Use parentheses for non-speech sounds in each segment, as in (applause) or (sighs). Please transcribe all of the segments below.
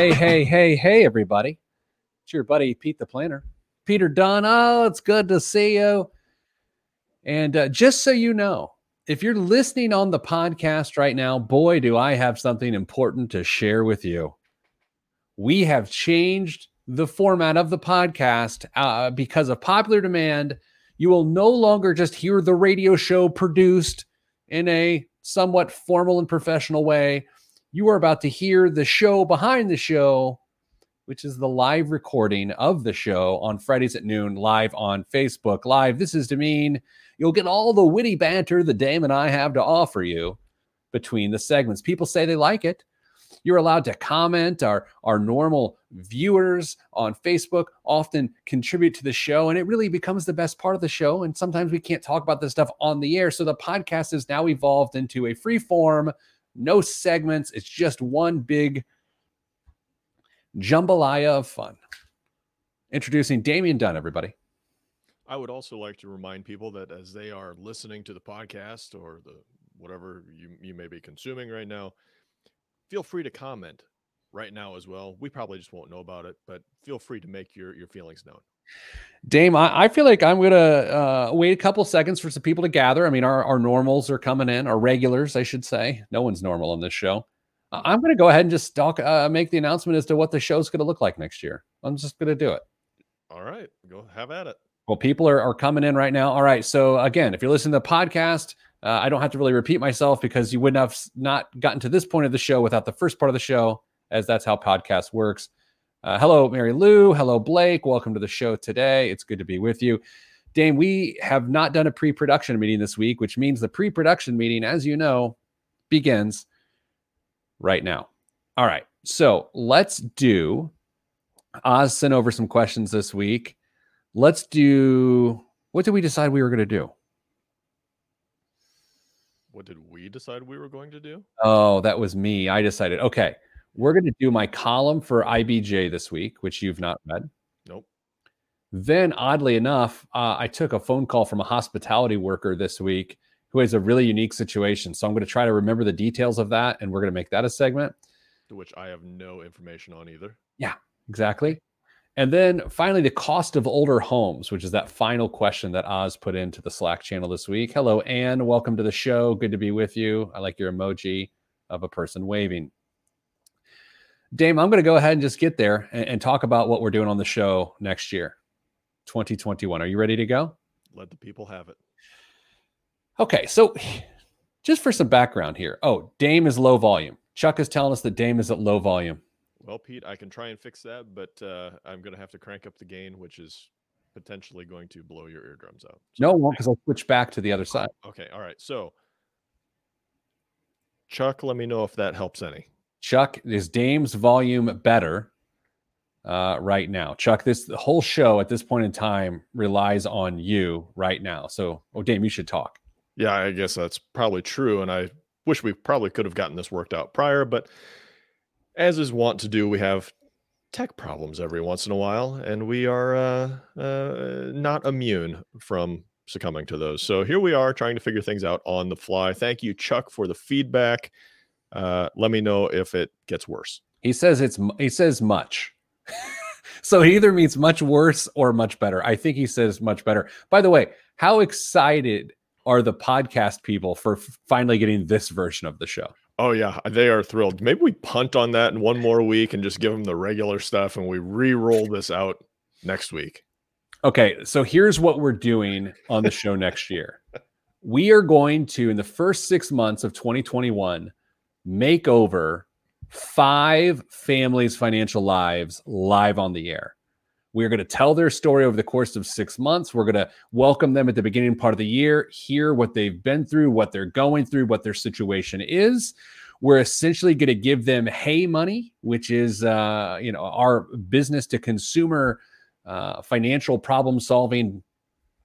hey, hey, hey, hey, everybody. It's your buddy Pete the Planner. Peter Dunn. Oh, it's good to see you. And uh, just so you know, if you're listening on the podcast right now, boy, do I have something important to share with you. We have changed the format of the podcast uh, because of popular demand. You will no longer just hear the radio show produced in a somewhat formal and professional way. You are about to hear the show behind the show, which is the live recording of the show on Fridays at noon, live on Facebook Live. This is to mean you'll get all the witty banter the Dame and I have to offer you between the segments. People say they like it. You're allowed to comment. Our, our normal viewers on Facebook often contribute to the show, and it really becomes the best part of the show. And sometimes we can't talk about this stuff on the air. So the podcast has now evolved into a free form, no segments. It's just one big jambalaya of fun. Introducing Damian Dunn, everybody. I would also like to remind people that as they are listening to the podcast or the whatever you, you may be consuming right now, feel free to comment right now as well. We probably just won't know about it, but feel free to make your your feelings known. Dame, I, I feel like I'm gonna uh, wait a couple seconds for some people to gather. I mean, our, our normals are coming in, our regulars, I should say. No one's normal on this show. I'm gonna go ahead and just talk, uh, make the announcement as to what the show's gonna look like next year. I'm just gonna do it. All right, go have at it. Well, people are, are coming in right now. All right. So again, if you're listening to the podcast, uh, I don't have to really repeat myself because you wouldn't have not gotten to this point of the show without the first part of the show, as that's how podcast works. Uh, hello, Mary Lou. Hello, Blake. Welcome to the show today. It's good to be with you. Dame, we have not done a pre production meeting this week, which means the pre production meeting, as you know, begins right now. All right. So let's do. Oz sent over some questions this week. Let's do. What did we decide we were going to do? What did we decide we were going to do? Oh, that was me. I decided. Okay. We're going to do my column for IBJ this week, which you've not read. Nope. Then, oddly enough, uh, I took a phone call from a hospitality worker this week who has a really unique situation. So I'm going to try to remember the details of that, and we're going to make that a segment. Which I have no information on either. Yeah, exactly. And then finally, the cost of older homes, which is that final question that Oz put into the Slack channel this week. Hello, Anne. Welcome to the show. Good to be with you. I like your emoji of a person waving. Dame, I'm going to go ahead and just get there and, and, talk about what we're doing on the show next year, 2021. Are you ready to go? Let the people have it. Okay, so just for some background here. Oh, Dame is low volume. Chuck is telling us that Dame is at low volume. Well, Pete, I can try and fix that, but uh, I'm going to have to crank up the gain, which is potentially going to blow your eardrums out. So, no, won't because I'll switch back to the other side. Okay, all right. So, Chuck, let me know if that helps any. Chuck, is Dame's volume better uh, right now? Chuck, this the whole show at this point in time relies on you right now. So, oh, Dame, you should talk. Yeah, I guess that's probably true, and I wish we probably could have gotten this worked out prior, but as is wont to do, we have tech problems every once in a while, and we are uh, uh, not immune from succumbing to those. So here we are trying to figure things out on the fly. Thank you, Chuck, for the feedback. Uh, let me know if it gets worse. He says it's he says much. (laughs) so he either means much worse or much better. I think he says much better. By the way, how excited are the podcast people for finally getting this version of the show? Oh yeah, they are thrilled. Maybe we punt on that in one more week and just give them the regular stuff, and we re-roll this out next week. Okay, so here's what we're doing on the show next year. (laughs) We are going to, in the first six months of 2021, make over five families' financial lives live on the air. We're going to tell their story over the course of six months. We're going to welcome them at the beginning part of the year, hear what they've been through, what they're going through, what their situation is. We're essentially going to give them Hey Money, which is uh, you know our business to consumer uh, financial problem solving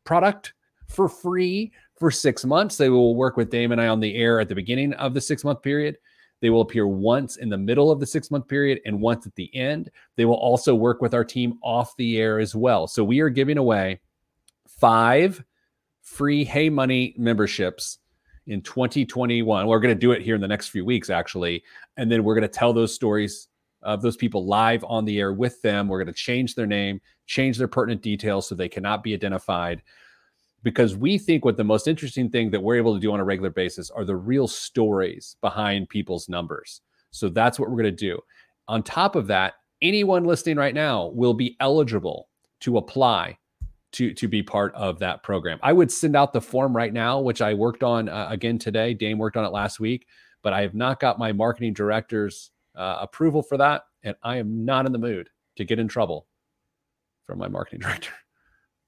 product for free for six months. They will work with Dame and I on the air at the beginning of the six month period. They will appear once in the middle of the six month period and once at the end. They will also work with our team off the air as well. So we are giving away five free Hey Money memberships in 2021. We're going to do it here in the next few weeks, actually. And then we're going to tell those stories of those people live on the air with them. We're going to change their name, change their pertinent details so they cannot be identified. Because we think what the most interesting thing that we're able to do on a regular basis are the real stories behind people's numbers. So that's what we're going to do. On top of that, anyone listening right now will be eligible to apply to to be part of that program. I would send out the form right now, which I worked on uh, again today. Dame worked on it last week, but I have not got my marketing director's uh, approval for that, and I am not in the mood to get in trouble from my marketing (laughs) director.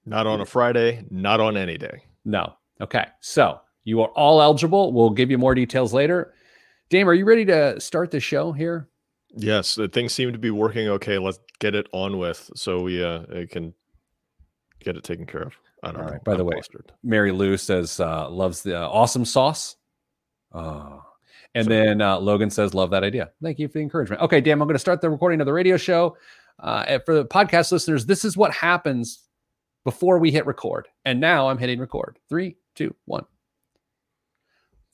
Not on a Friday, not on any day. No. Okay. So you are all eligible. We'll give you more details later. Dame, are you ready to start the show here? Yes, things seem to be working okay. Let's get it on with so we uh, can get it taken care of. I don't All know. Right. By I'm the way, flustered. Mary Lou says uh, loves the uh, awesome sauce. Uh, and so, then uh, Logan says, love that idea. Thank you for the encouragement. Okay, Dan, I'm going to start the recording of the radio show. Uh, for the podcast listeners, this is what happens before we hit record. And now I'm hitting record. Three, two, one.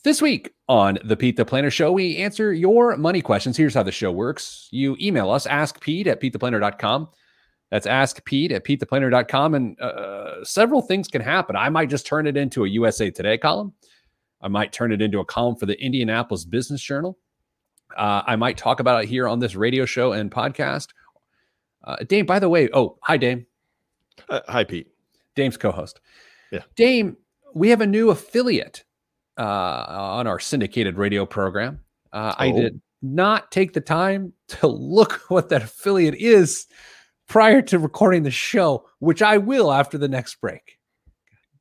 This week on the Pete the Planner Show, we answer your money questions. Here's how the show works. You email us, askpete at petetheplanner.com. That's Ask Pete at PeteThePlanner.com. And uh, several things can happen. I might just turn it into a USA Today column. I might turn it into a column for the Indianapolis Business Journal. Uh, I might talk about it here on this radio show and podcast. Uh, Dame, by the way, oh, hi, Dame. Uh, hi, Pete. Dame's co host. Yeah. Dame, we have a new affiliate uh, on our syndicated radio program. Uh, oh. I did not take the time to look (laughs) what that affiliate is prior to recording the show, which I will after the next break.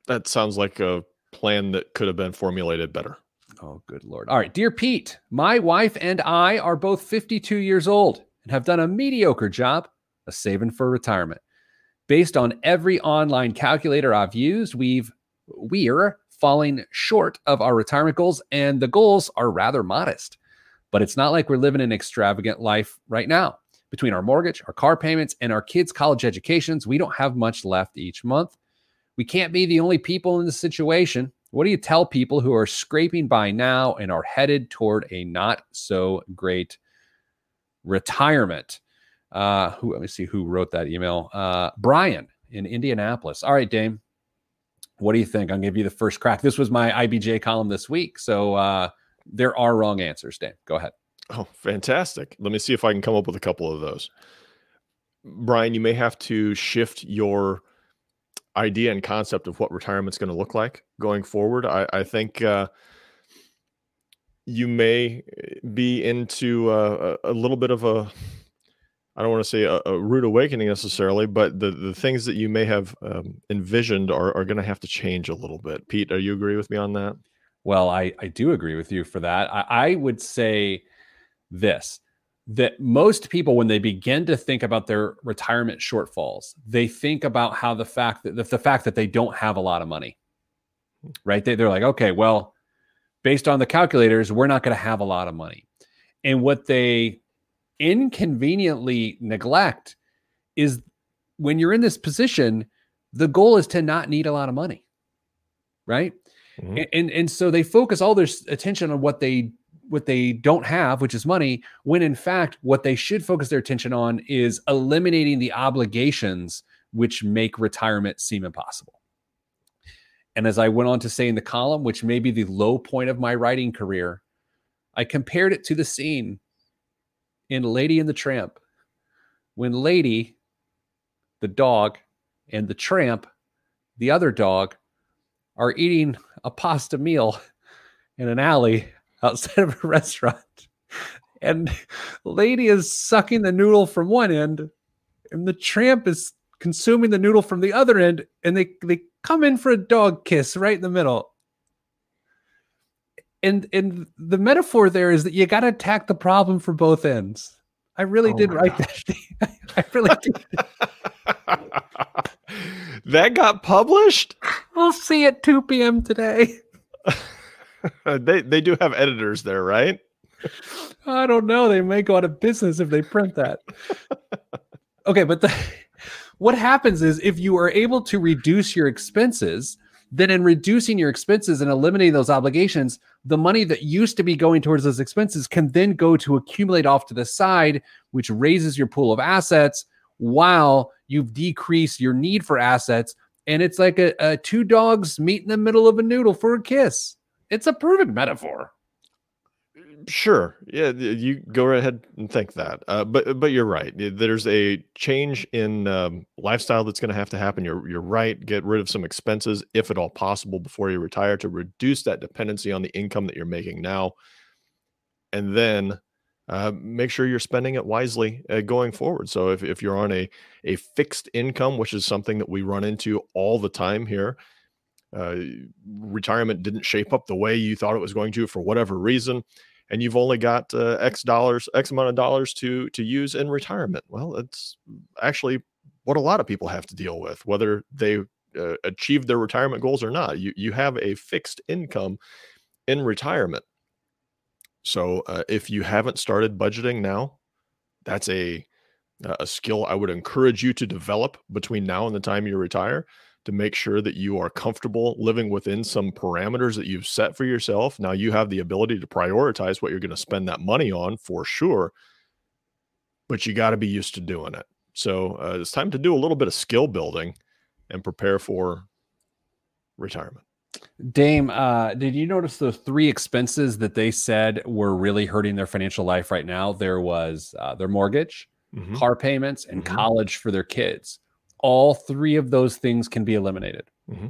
That sounds like a plan that could have been formulated better. Oh, good Lord. All right. Dear Pete, my wife and I are both 52 years old and have done a mediocre job of saving for retirement. Based on every online calculator I've used, we've we're falling short of our retirement goals, and the goals are rather modest. But it's not like we're living an extravagant life right now. Between our mortgage, our car payments, and our kids' college educations, we don't have much left each month. We can't be the only people in this situation. What do you tell people who are scraping by now and are headed toward a not so great retirement? Uh, who let me see who wrote that email. Uh, Brian in Indianapolis. All right, Dame. What do you think? I'll give you the first crack. This was my IBJ column this week. So uh, there are wrong answers, Dame. Go ahead. Oh, fantastic. Let me see if I can come up with a couple of those. Brian, you may have to shift your idea and concept of what retirement's going to look like going forward. I, I think uh, you may be into uh, a, little bit of a, I don't want to say a, a, rude awakening necessarily, but the, the things that you may have um, envisioned are, are going to have to change a little bit. Pete, are you agree with me on that? Well, I, I do agree with you for that. I, I would say this that most people when they begin to think about their retirement shortfalls they think about how the fact that the, the fact that they don't have a lot of money right they, they're like okay well based on the calculators we're not going to have a lot of money and what they inconveniently neglect is when you're in this position the goal is to not need a lot of money right mm-hmm. and, and and so they focus all their attention on what they what they don't have, which is money, when in fact, what they should focus their attention on is eliminating the obligations which make retirement seem impossible. And as I went on to say in the column, which may be the low point of my writing career, I compared it to the scene in Lady and the Tramp when Lady, the dog, and the tramp, the other dog, are eating a pasta meal in an alley (laughs) outside of a restaurant. And lady is sucking the noodle from one end, and the tramp is consuming the noodle from the other end, and they they come in for a dog kiss right in the middle. And and the metaphor there is that you got to attack the problem for both ends. I really oh did write gosh. that. (laughs) I really (laughs) did. that got published. We'll see at 2 p.m. today. (laughs) they they do have editors there, right? I don't know. They may go out of business if they print that. okay, but the, what happens is if you are able to reduce your expenses, then in reducing your expenses and eliminating those obligations, the money that used to be going towards those expenses can then go to accumulate off to the side, which raises your pool of assets while you've decreased your need for assets. And it's like a, a two dogs meet in the middle of a noodle for a kiss. It's a perfect metaphor. Sure. Yeah, you go right ahead and think that. Uh, but but you're right. There's a change in um, lifestyle that's going to have to happen. You're you're right. Get rid of some expenses if at all possible before you retire to reduce that dependency on the income that you're making now, and then uh, make sure you're spending it wisely uh, going forward. So if if you're on a a fixed income, which is something that we run into all the time here. Uh, retirement didn't shape up the way you thought it was going to for whatever reason and you've only got uh, X dollars, X amount of dollars to to use in retirement. Well, it's actually what a lot of people have to deal with, whether they uh, achieve their retirement goals or not. You you have a fixed income in retirement. So uh, if you haven't started budgeting now, that's a a skill I would encourage you to develop between now and the time you retire to make sure that you are comfortable living within some parameters that you've set for yourself. Now you have the ability to prioritize what you're going to spend that money on for sure, but you got to be used to doing it. So uh, it's time to do a little bit of skill building and prepare for retirement. Dame, uh, did you notice those three expenses that they said were really hurting their financial life right now? There was uh, their mortgage, mm-hmm. car payments, and mm-hmm. college for their kids all three of those things can be eliminated. Mm-hmm.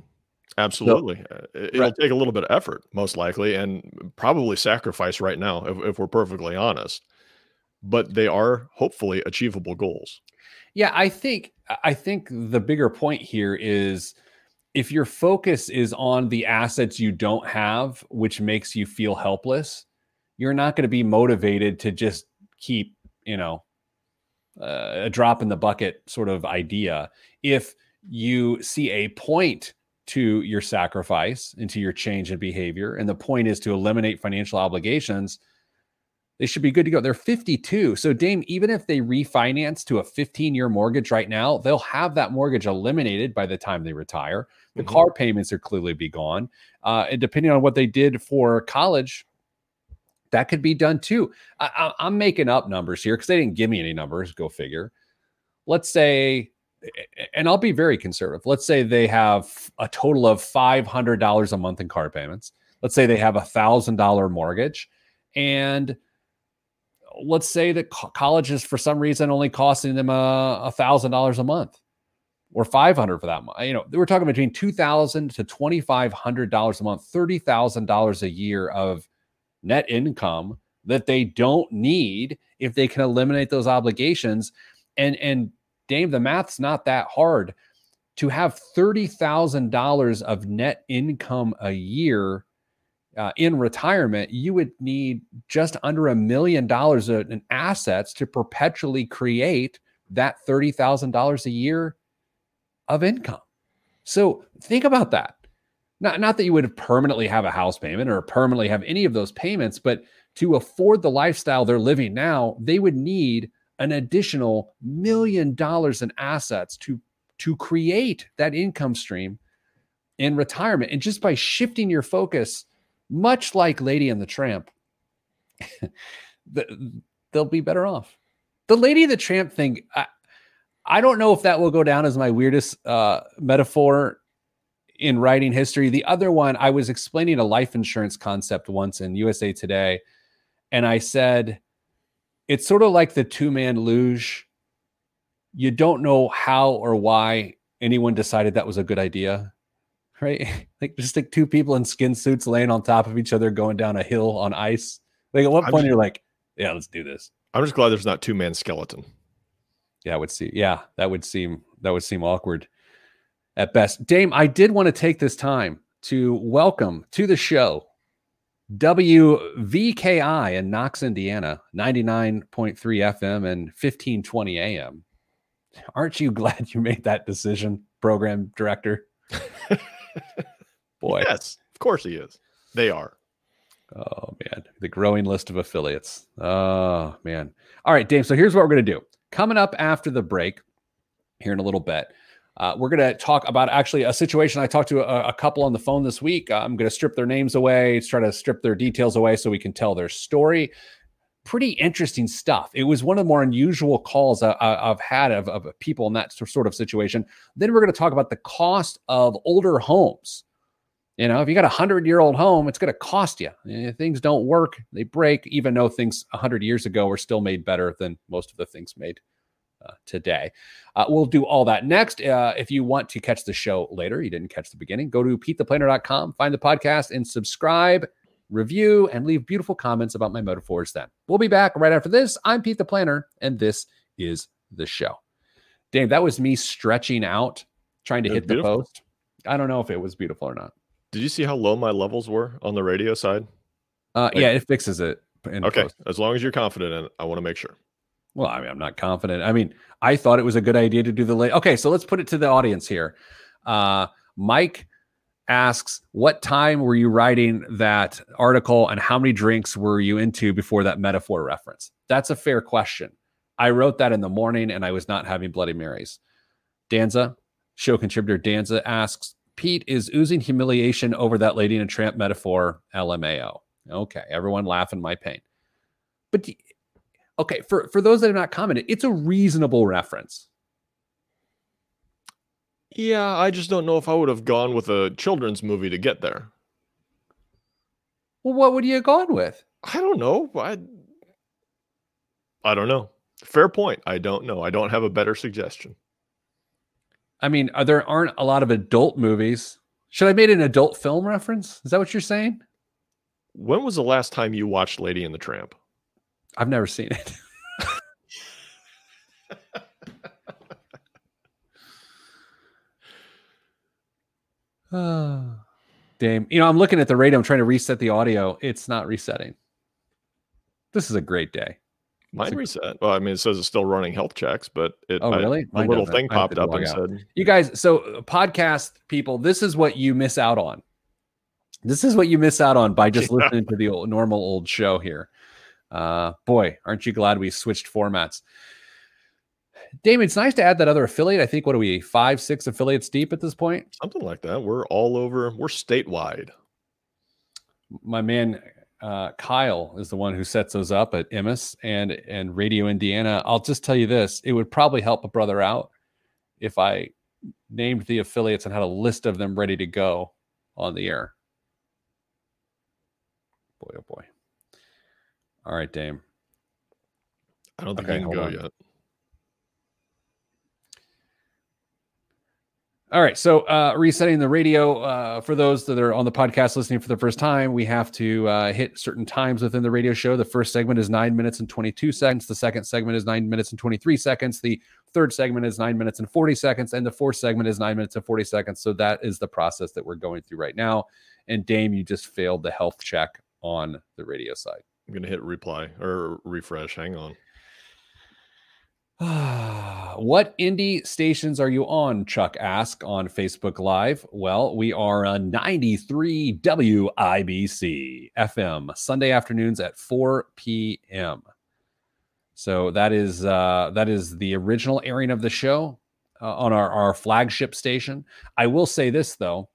Absolutely. So, uh, It'll right. take a little bit of effort, most likely, and probably sacrifice right now, if, if we're perfectly honest. But they are hopefully achievable goals. Yeah, I think I think the bigger point here is if your focus is on the assets you don't have, which makes you feel helpless, you're not going to be motivated to just keep, you know, uh, a drop in the bucket sort of idea. If you see a point to your sacrifice and to your change in behavior, and the point is to eliminate financial obligations, they should be good to go. They're 52. So, Dame, even if they refinance to a 15 year mortgage right now, they'll have that mortgage eliminated by the time they retire. The mm-hmm. car payments are clearly be gone. Uh, and depending on what they did for college, that could be done too. I, am making up numbers here because they didn't give me any numbers. Go figure. Let's say, and I'll be very conservative. Let's say they have a total of $500 a month in car payments. Let's say they have a thousand dollar mortgage, and let's say that college is for some reason only costing them a thousand dollars a month or 500 for that month. You know, we're talking between 2000 to $2,500 a month, $30,000 a year of net income that they don't need if they can eliminate those obligations. And and Dame, the math's not that hard. To have thirty thousand dollars of net income a year uh, in retirement, you would need just under a million dollars in assets to perpetually create that thirty thousand dollars a year of income. So think about that not not that you would permanently have a house payment or permanently have any of those payments, but to afford the lifestyle they're living now, they would need an additional million dollars in assets to to create that income stream in retirement. And just by shifting your focus, much like Lady and the Tramp, (laughs) they'll be better off. The Lady and the Tramp thing, I, I don't know if that will go down as my weirdest uh, metaphor in writing history. The other one, I was explaining a life insurance concept once in USA Today, and I said it's sort of like the two man luge. You don't know how or why anyone decided that was a good idea, right? (laughs) like just like two people in skin suits laying on top of each other going down a hill on ice. Like at what point just, you're like, yeah, let's do this. I'm just glad there's not two man skeleton. Yeah, I would see. Yeah, that would seem that would seem awkward at best. Dame, I did want to take this time to welcome to the show WVKI in Knox, Indiana, 99.3 FM and 1520 AM. Aren't you (laughs) glad you made that decision, program director? (laughs) Boy. Yes, of course he is. They are. Oh, man. The growing list of affiliates. Oh, man. All right, Dame. So here's what we're going to do. Coming up after the break, here in a little bit, Uh, we're going to talk about actually a situation. I talked to a, a couple on the phone this week. Uh, I'm going to strip their names away, try to strip their details away so we can tell their story. Pretty interesting stuff. It was one of the more unusual calls I, have had of, of people in that sort of situation. Then we're going to talk about the cost of older homes. You know, if you got a hundred year old home, it's going to cost you. Eh, things don't work, they break, even though things a hundred years ago were still made better than most of the things made uh, today. Uh, we'll do all that next. Uh, if you want to catch the show later, you didn't catch the beginning, go to PeteThePlanner.com, find the podcast, and subscribe, review, and leave beautiful comments about my metaphors then. We'll be back right after this. I'm Pete the Planner, and this is the show. Dave, that was me stretching out, trying to hit the post. I don't know if it was beautiful or not. Did you see how low my levels were on the radio side? Uh, like, yeah, it fixes it. okay, post. as long as you're confident in it, I want to make sure. Well, I mean, I'm not confident. I mean, I thought it was a good idea to do the late. Okay, so let's put it to the audience here. Uh, Mike asks, "What time were you writing that article, and how many drinks were you into before that metaphor reference?" That's a fair question. I wrote that in the morning, and I was not having Bloody Marys. Danza, show contributor Danza asks, "Pete is oozing humiliation over that lady in a tramp metaphor." LMAO. Okay, everyone laughing my pain. But okay, for for those that have not commented, it's a reasonable reference. Yeah, I just don't know if I would have gone with a children's movie to get there. Well, what would you have gone with? I don't know. I I don't know. Fair point. I don't know. I don't have a better suggestion. I mean, are there aren't a lot of adult movies. Should I made an adult film reference? Is that what you're saying? When was the last time you watched Lady and the Tramp? I've never seen it. (sighs) oh, damn. You know, I'm looking at the radio. I'm trying to reset the audio. It's not resetting. This is a great day. Mine reset. Well, I mean, it says it's still running health checks, but it. Oh, really? A little thing popped up and out. said, "You guys, so uh, podcast people, this is what you miss out on. This is what you miss out on by just (laughs) yeah. listening to the old, normal old show here." Uh, boy, aren't you glad we switched formats? Damon, it's nice to add that other affiliate. I think what are we five, six affiliates deep at this point? Something like that. We're all over. We're statewide. My man uh, Kyle is the one who sets those up at Emmis and and Radio Indiana. I'll just tell you this: it would probably help a brother out if I named the affiliates and had a list of them ready to go on the air. Boy, oh boy. All right, Dame. I don't think okay, I can go on. yet. All right. So, uh, resetting the radio uh, for those that are on the podcast listening for the first time, we have to uh, hit certain times within the radio show. The first segment is nine minutes and 22 seconds. The second segment is nine minutes and 23 seconds. The third segment is nine minutes and 40 seconds. And the fourth segment is nine minutes and 40 seconds. So, that is the process that we're going through right now. And, Dame, you just failed the health check on the radio side. I'm gonna hit reply or refresh. Hang on. (sighs) what indie stations are you on? Chuck asked on Facebook Live. Well, we are on 93 WIBC FM Sunday afternoons at 4 p.m. So that is uh, that is the original airing of the show uh, on our, our flagship station. I will say this though,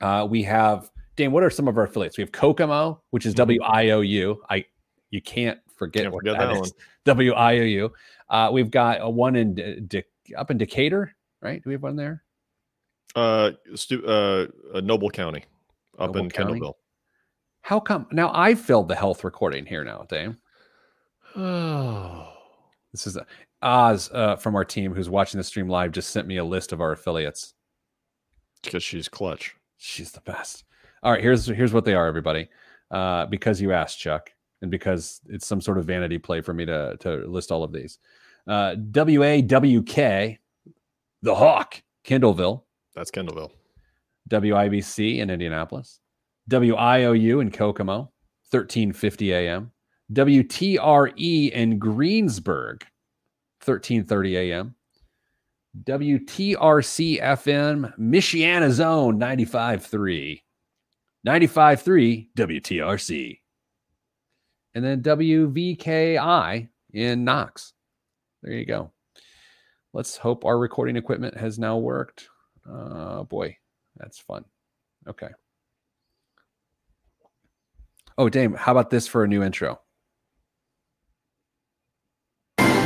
uh, we have Dan, what are some of our affiliates? We have Kokomo, which is mm-hmm. W I O U. I you can't forget can't forget that, that one. (laughs) W I O U. Uh, we've got a one in up in Decatur, right? Do we have one there? Uh, stu- uh, Noble County, up Noble in County? Kendallville. How come? Now I filled the health recording here now, Dave. Oh, this is Oz uh, from our team who's watching the stream live. Just sent me a list of our affiliates because she's clutch. She's the best. All right, here's here's what they are, everybody. Uh, because you asked, Chuck, and because it's some sort of vanity play for me to to list all of these. Uh, W A W K, the Hawk, Kendallville. That's Kendallville. WIBC in Indianapolis. WIOU in Kokomo, 1350 AM. WTRE in Greensburg, 1330 AM. WTRC FM, Michiana Zone, 95.3. 95.3 WTRC. And then WVKI in Knox. There you go. Let's hope our recording equipment has now worked. Uh, boy, that's fun. Okay. Oh, Dame, how about this for a new intro?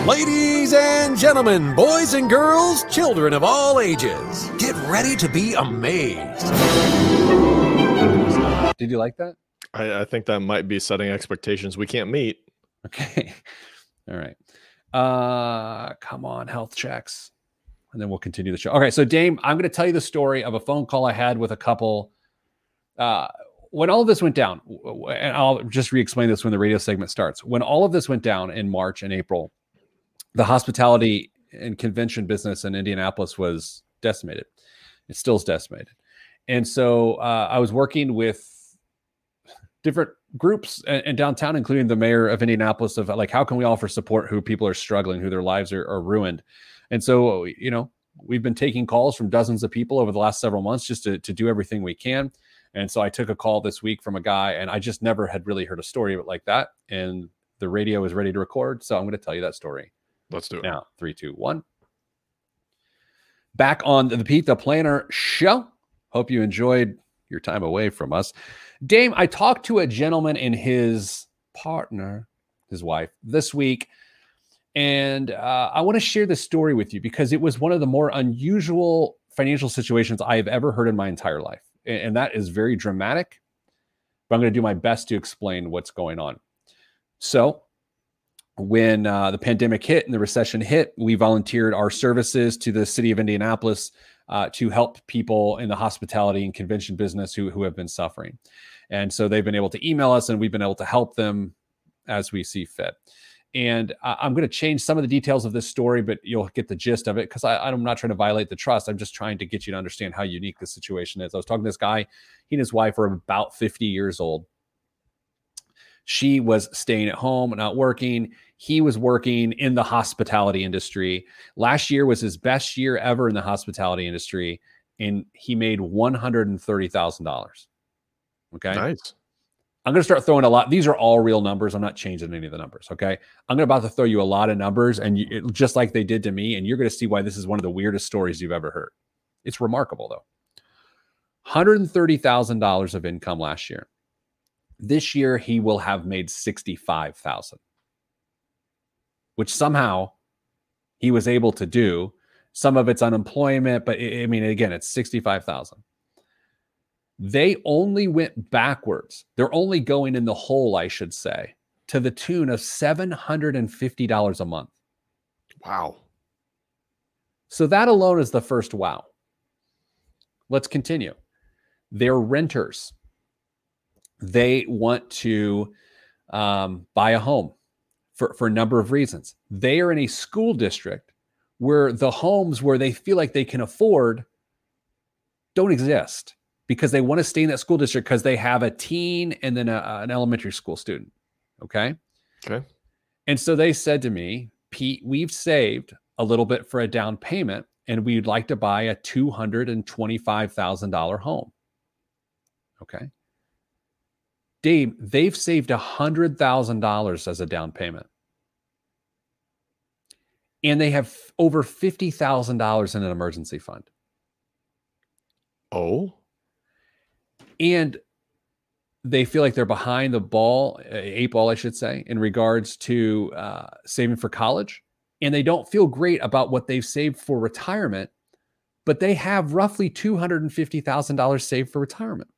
Ladies and gentlemen, boys and girls, children of all ages, get ready to be amazed. Did you like that? I, I think that might be setting expectations we can't meet. Okay. (laughs) All right. Uh, come on, health checks. And then we'll continue the show. Okay, so Dame, I'm going to tell you the story of a phone call I had with a couple. Uh, when all of this went down, and I'll just re-explain this when the radio segment starts. When all of this went down in March and April, the hospitality and convention business in Indianapolis was decimated. It still is decimated. And so uh, I was working with different groups in downtown, including the mayor of Indianapolis, of like how can we offer support who people are struggling, who their lives are, are ruined. And so, uh, you know, we've been taking calls from dozens of people over the last several months just to, to do everything we can. And so I took a call this week from a guy, and I just never had really heard a story of it like that. And the radio is ready to record. So I'm going to tell you that story. Let's do it. Now, three, two, one. Back on the Pete the Planner show. Hope you enjoyed your time away from us. Dame, I talked to a gentleman and his partner, his wife, this week. And uh, I want to share this story with you because it was one of the more unusual financial situations I have ever heard in my entire life. And, and that is very dramatic, but I'm going to do my best to explain what's going on. So, when uh, the pandemic hit and the recession hit, we volunteered our services to the city of Indianapolis uh, to help people in the hospitality and convention business who, who have been suffering. And so they've been able to email us and we've been able to help them as we see fit. And I'm going to change some of the details of this story, but you'll get the gist of it because I'm not trying to violate the trust. I'm just trying to get you to understand how unique the situation is. I was talking to this guy, he and his wife are about 50 years old. She was staying at home, not working. He was working in the hospitality industry. Last year was his best year ever in the hospitality industry, and he made $130,000. Okay. Nice. I'm going to start throwing a lot. These are all real numbers. I'm not changing any of the numbers. Okay. I'm going to about to throw you a lot of numbers and you, it, just like they did to me. And you're going to see why this is one of the weirdest stories you've ever heard. It's remarkable though. $130,000 of income last year. This year he will have made 65,000, which somehow he was able to do. Some of it's unemployment, but I mean, again, it's 65,000 they only went backwards. They're only going in the hole, I should say, to the tune of $750 a month. Wow. So that alone is the first wow. Let's continue. They're renters. They want to um, buy a home for, for a number of reasons. They are in a school district where the homes where they feel like they can afford don't exist because they want to stay in that school district because they have a teen and then a, an elementary school student. Okay. Okay. And so they said to me, Pete, we've saved a little bit for a down payment and we'd like to buy a $225,000 home. Okay. Dave, they've saved $100,000 as a down payment. And they have over $50,000 in an emergency fund. Oh? and they feel like they're behind the ball, eight ball, I should say, in regards to uh, saving for college. And they don't feel great about what they've saved for retirement, but they have roughly $250,000 saved for retirement.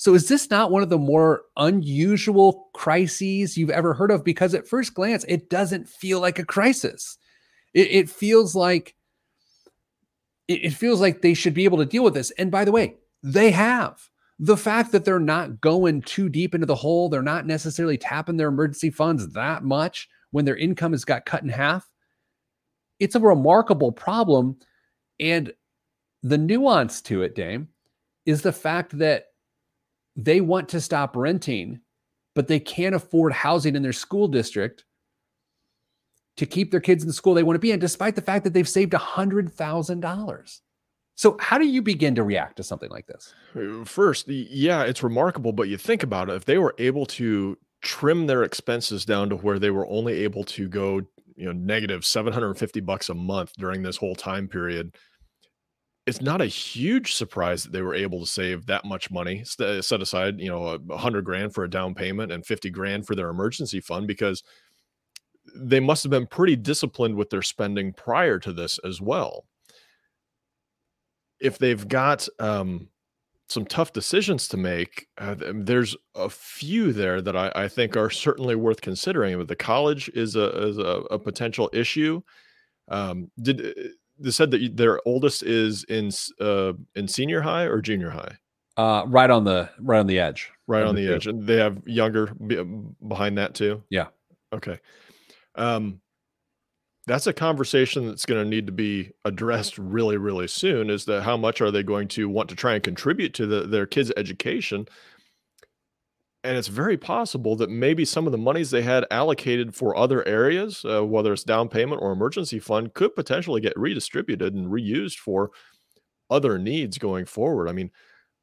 So, is this not one of the more unusual crises you've ever heard of? Because at first glance, it doesn't feel like a crisis. It, it feels like it, feels like they should be able to deal with this. And by the way, they have. The fact that they're not going too deep into the hole, they're not necessarily tapping their emergency funds that much when their income has got cut in half. It's a remarkable problem. And the nuance to it, Dame, is the fact that they want to stop renting, but they can't afford housing in their school district to keep their kids in the school they want to be in, despite the fact that they've saved $100,000. So, how do you begin to react to something like this? First, yeah, it's remarkable, but you think about it, if they were able to trim their expenses down to where they were only able to go you know negative 750 bucks a month during this whole time period it's not a huge surprise that they were able to save that much money set aside you know a hundred grand for a down payment and 50 grand for their emergency fund because they must have been pretty disciplined with their spending prior to this as well if they've got um, some tough decisions to make. Uh, there's a few there that I, I, think are certainly worth considering. But the college is a is a, a potential issue. Um, did uh, they said that their oldest is in uh, in senior high or junior high? Uh, right on the right on the edge. Right on the, the edge, and they have younger behind that too. Yeah. Okay. Um, that's a conversation that's going to need to be addressed really really soon is that how much are they going to want to try and contribute to the, their kids education and it's very possible that maybe some of the monies they had allocated for other areas uh, whether it's down payment or emergency fund could potentially get redistributed and reused for other needs going forward i mean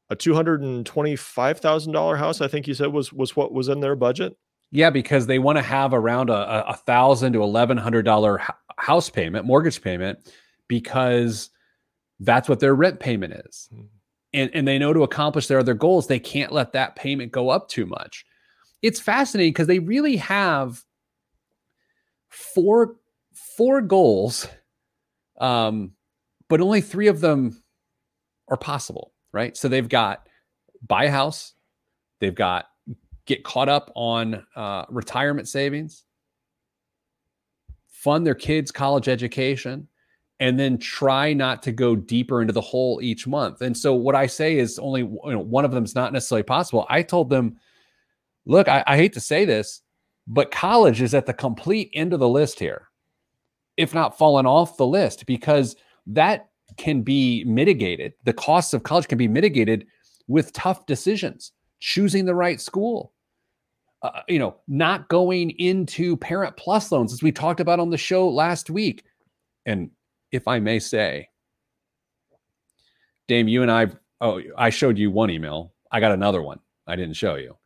a $225000 house i think you said was was what was in their budget yeah, because they want to have around a, a thousand to eleven hundred dollar house payment, mortgage payment, because that's what their rent payment is. Mm-hmm. And, and they know to accomplish their other goals, they can't let that payment go up too much. It's fascinating because they really have four four goals, um, but only three of them are possible, right? So they've got buy a house, they've got get caught up on uh, retirement savings, fund their kids' college education, and then try not to go deeper into the hole each month. And so, what I say is only you know, one of them is not necessarily possible. I told them, look, I, I hate to say this, but college is at the complete end of the list here, if not fallen off the list, because that can be mitigated. The costs of college can be mitigated with tough decisions, choosing the right school, uh, you know, not going into parent plus loans, as we talked about on the show last week. And if I may say, Dame, you and I, oh, I showed you one email. I got another one I didn't show you.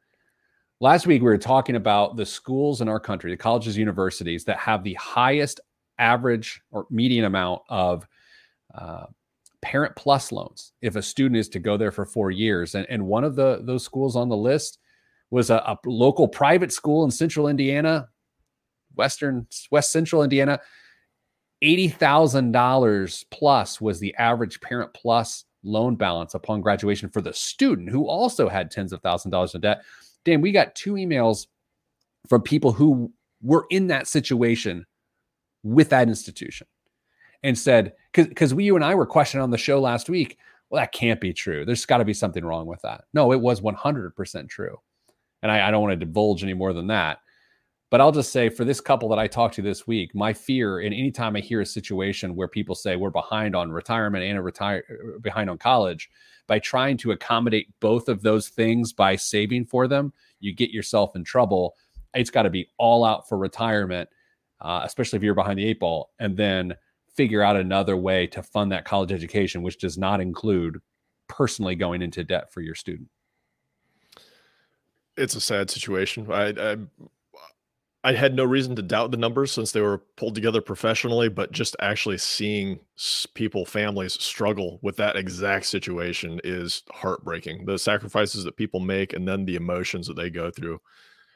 Last week, we were talking about the schools in our country, the colleges, universities that have the highest average or median amount of uh, parent plus loans if a student is to go there for four years. And, and one of the those schools on the list was a, a local private school in central Indiana, Western West Central Indiana. $80,000 plus was the average parent plus loan balance upon graduation for the student who also had tens of thousands of dollars in debt. Dan, we got two emails from people who were in that situation with that institution and said, because we, you and I were questioning on the show last week, well, that can't be true. There's got to be something wrong with that. No, it was 100% true. And I, I don't want to divulge any more than that. But I'll just say for this couple that I talked to this week, my fear, and anytime I hear a situation where people say we're behind on retirement and a retire uh, behind on college, by trying to accommodate both of those things by saving for them, you get yourself in trouble. It's got to be all out for retirement, uh, especially if you're behind the eight ball, and then figure out another way to fund that college education, which does not include personally going into debt for your student it's a sad situation. I, I I had no reason to doubt the numbers since they were pulled together professionally, but just actually seeing people, families struggle with that exact situation is heartbreaking. The sacrifices that people make and then the emotions that they go through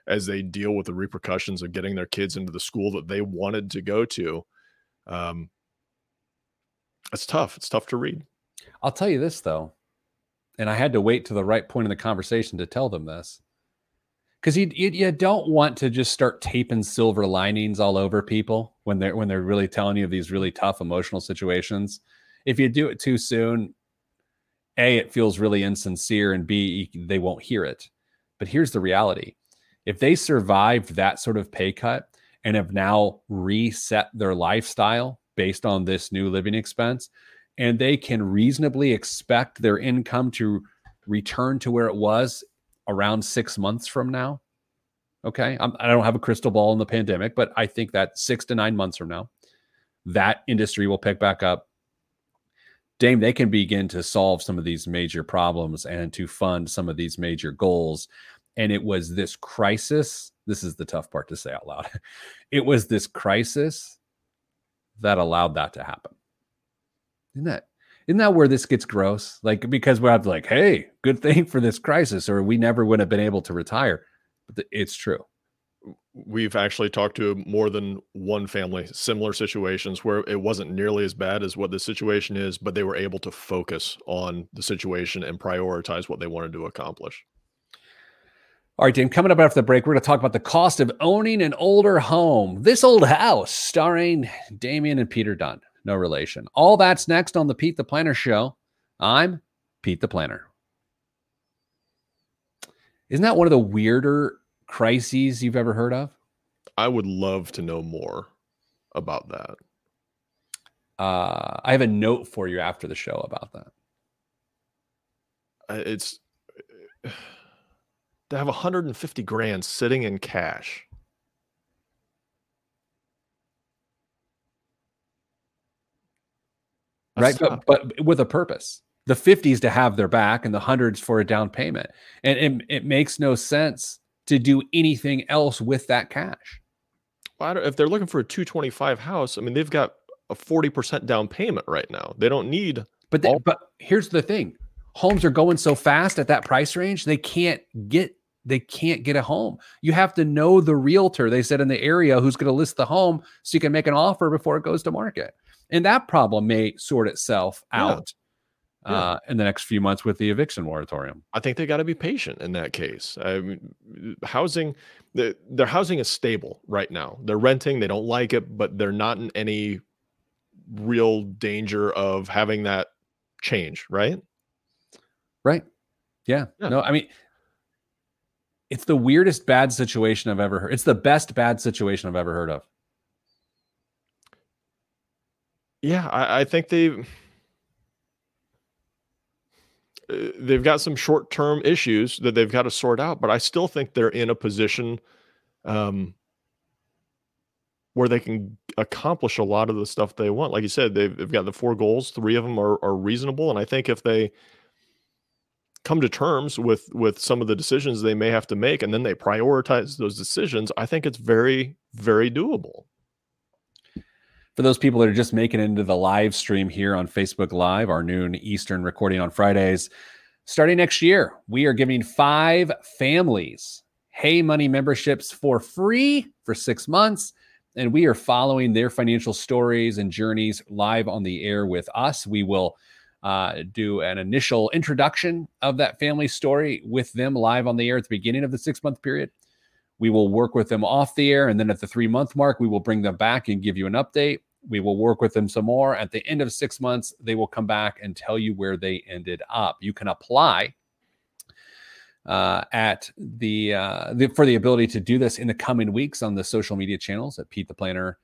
as they deal with the repercussions of getting their kids into the school that they wanted to go to. Um, it's tough. It's tough to read. I'll tell you this, though, and I had to wait to the right point in the conversation to tell them this because you, you, you don't want to just start taping silver linings all over people when they're when they're really telling you of these really tough emotional situations. If you do it too soon, a it feels really insincere, and b they won't hear it. But here's the reality: if they survived that sort of pay cut and have now reset their lifestyle based on this new living expense, and they can reasonably expect their income to return to where it was around six months from now. Okay. I'm, I do not have a crystal ball in the pandemic, but I think that six to nine months from now, that industry will pick back up. Dame, they can begin to solve some of these major problems and to fund some of these major goals. And it was this crisis. This is the tough part to say out loud. (laughs) It was this crisis that allowed that to happen. Isn't that isn't that where this gets gross? Like because we're like, hey, good thing for this crisis, or we never would have been able to retire. But it's true. We've actually talked to more than one family, similar situations where it wasn't nearly as bad as what the situation is, but they were able to focus on the situation and prioritize what they wanted to accomplish. All right, Dan, coming up after the break, we're going to talk about the cost of owning an older home. This old house, starring Damian and Peter Dunn. No relation. All that's next on the Pete the Planner Show. I'm Pete the Planner. Isn't that one of the weirder crises you've ever heard of? I would love to know more about that. Uh, I have a note for you after the show about that. It's (sighs) to have 150 grand sitting in cash. That's right, but, but with a purpose. The 50s to have their back and the hundreds for a down payment. And it, it makes no sense to do anything else with that cash. Well, if they're looking for a 225 house, I mean, they've got a 40% down payment right now. They don't need. But they, all- but here's the thing: homes are going so fast at that price range, they can't get they can't get a home. You have to know the realtor they said in the area who's going to list the home so you can make an offer before it goes to market. And that problem may sort itself out yeah. Uh, in the next few months with the eviction moratorium. I think they got to be patient in that case. I mean, housing, the, their housing is stable right now. They're renting, they don't like it, but they're not in any real danger of having that change, right? Right. Yeah. yeah. No, I mean, it's the weirdest bad situation I've ever heard. It's the best bad situation I've ever heard of. Yeah, I, I think they've uh, they've got some short term issues that they've got to sort out, but I still think they're in a position um, where they can accomplish a lot of the stuff they want. Like you said, they've, they've got the four goals. Three of them are, are reasonable, and I think if they come to terms with with some of the decisions they may have to make and then they prioritize those decisions i think it's very very doable for those people that are just making it into the live stream here on facebook live our noon eastern recording on fridays starting next year we are giving five families hey money memberships for free for six months and we are following their financial stories and journeys live on the air with us we will uh, do an initial introduction of that family story with them live on the air at the beginning of the six month period. We will work with them off the air. And then at the three month mark, we will bring them back and give you an update. We will work with them some more. At the end of six months, they will come back and tell you where they ended up. You can apply uh, at the, uh, the, for the ability to do this in the coming weeks on the social media channels at Pete the Planner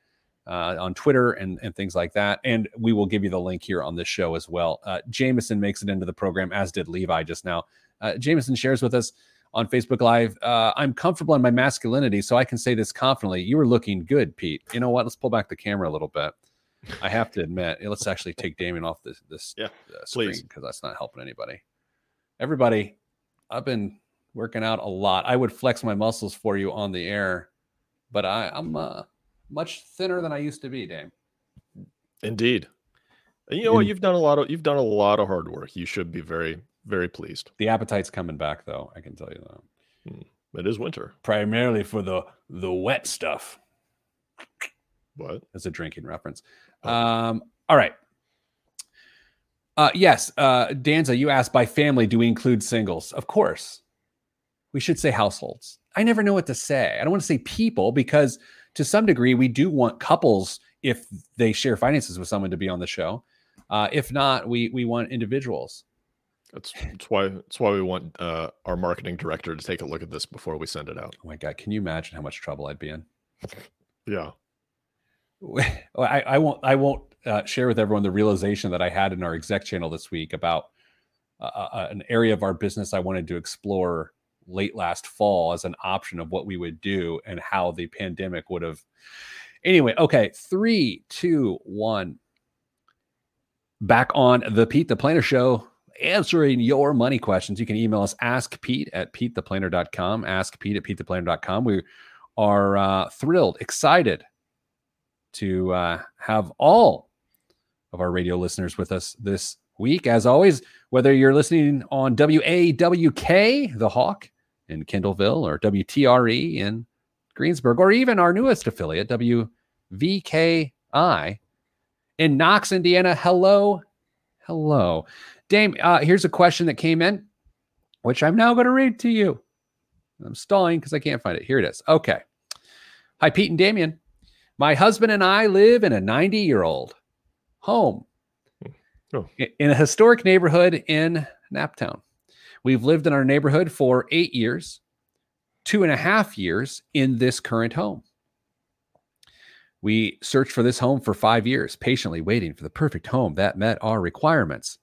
uh, on Twitter and, and things like that. And we will give you the link here on this show as well. Uh, Jameson makes it into the program, as did Levi just now. Uh, Jameson shares with us on Facebook Live. Uh, I'm comfortable in my masculinity, so I can say this confidently. You were looking good, Pete. You know what? Let's pull back the camera a little bit. I have to admit, let's actually take Damian off this this yeah, uh, screen because that's not helping anybody. Everybody, I've been working out a lot. I would flex my muscles for you on the air, but I, I'm uh, much thinner than I used to be, Dame. Indeed. And you know what? You've done a lot of you've done a lot of hard work. You should be very, very pleased. The appetite's coming back though, I can tell you that. Hmm. It is winter. Primarily for the the wet stuff. What? It's a drinking reference. Oh. Um, all right. Uh, yes, uh, Danza, you asked by family, do we include singles? Of course. We should say households. I never know what to say. I don't want to say people because to some degree, we do want couples if they share finances with someone to be on the show. Uh, if not, we we want individuals. That's, that's why that's why we want uh, our marketing director to take a look at this before we send it out. Oh my god, can you imagine how much trouble I'd be in? Yeah. (laughs) I, I won't I won't uh, share with everyone the realization that I had in our exec channel this week about uh, uh an area of our business I wanted to explore late last fall as an option of what we would do and how the pandemic would have. Anyway, okay, three, two, one. Back on the Pete the Planner Show. Answering your money questions. You can email us ask Pete at petetheplanner.com, askpete at petetheplanner.com. We are uh, thrilled, excited to uh, have all of our radio listeners with us this week. As always, whether you're listening on WAWK, The Hawk in Kendallville, or WTRE in Greensburg, or even our newest affiliate, WVKI in Knox, Indiana. Hello. Hello. Dame, uh, here's a question that came in, which I'm now going to read to you. I'm stalling because I can't find it. Here it is. Okay. Hi, Pete and Damian. My husband and I live in a 90 year old home oh. in a historic neighborhood in Naptown. We've lived in our neighborhood for eight years, two and a half years in this current home. We searched for this home for five years, patiently waiting for the perfect home that met our requirements.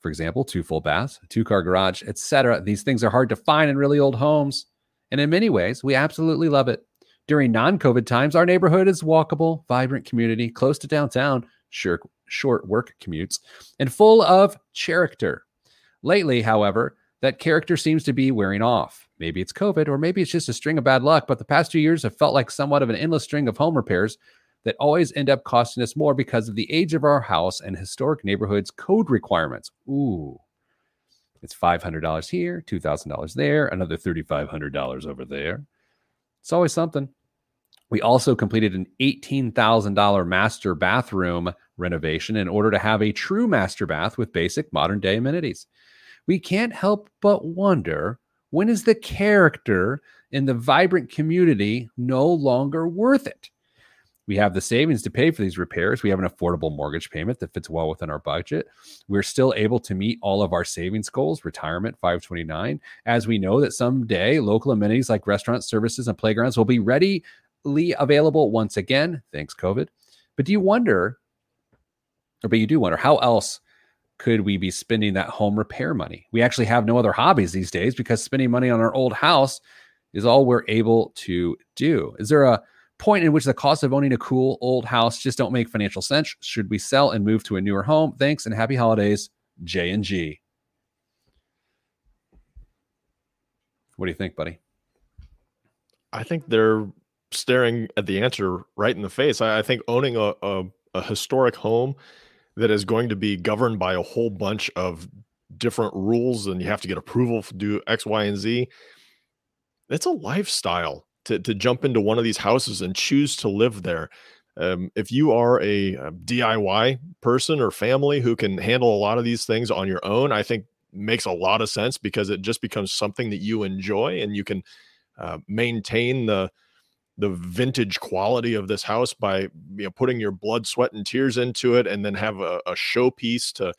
For example, two full baths, two car garage, etc. These things are hard to find in really old homes. And in many ways, we absolutely love it. During non COVID times, our neighborhood is walkable, vibrant community, close to downtown, short, short work commutes, and full of character. Lately, however, that character seems to be wearing off. Maybe it's COVID, or maybe it's just a string of bad luck, but the past two years have felt like somewhat of an endless string of home repairs that always end up costing us more because of the age of our house and historic neighborhoods code requirements. Ooh. It's $500 here, $2,000 there, another $3,500 over there. It's always something. We also completed an $18,000 master bathroom renovation in order to have a true master bath with basic modern day amenities. We can't help but wonder when is the character in the vibrant community no longer worth it? We have the savings to pay for these repairs. We have an affordable mortgage payment that fits well within our budget. We're still able to meet all of our savings goals, retirement 529, as we know that someday local amenities like restaurants, services, and playgrounds will be readily available once again. Thanks, COVID. But do you wonder, or but you do wonder, how else could we be spending that home repair money? We actually have no other hobbies these days because spending money on our old house is all we're able to do. Is there a point in which the cost of owning a cool old house just don't make financial sense? Should we sell and move to a newer home? Thanks and happy holidays, J and G. What do you think, buddy? I think they're staring at the answer right in the face. I, I think owning a, a, a historic home that is going to be governed by a whole bunch of different rules and you have to get approval to do X, Y, and Z. It's a lifestyle to, to jump into one of these houses and choose to live there. Um, if you are a, a, DIY person or family who can handle a lot of these things on your own, I think makes a lot of sense because it just becomes something that you enjoy and you can uh, maintain the the vintage quality of this house by you know putting your blood, sweat, and tears into it, and then have a, a showpiece to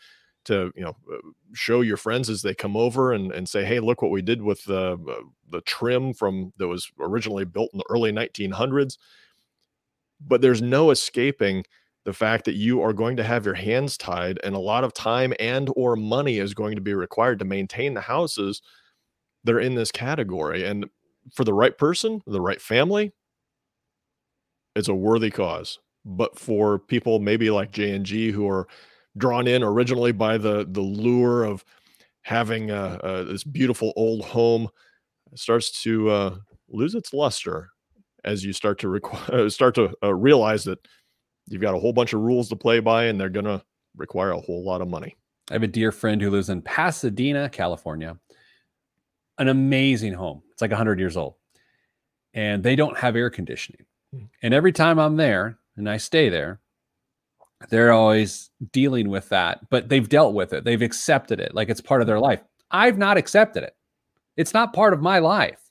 to you know uh, show your friends as they come over and, and say hey look what we did with the uh, the trim from that was originally built in the early 1900s but there's no escaping the fact that you are going to have your hands tied and a lot of time and or money is going to be required to maintain the houses that are in this category. And for the right person the right family it's a worthy cause. But for people maybe like J and G who are drawn in originally by the the lure of having uh, uh, this beautiful old home, starts to uh, lose its luster as you start to require (laughs) start to uh, realize that you've got a whole bunch of rules to play by, and they're going to require a whole lot of money. I have a dear friend who lives in Pasadena, California. An amazing home. It's like 100 years old. And they don't have air conditioning. And every time I'm there and I stay there, they're always dealing with that, but they've dealt with it. They've accepted it like it's part of their life. I've not accepted it. It's not part of my life.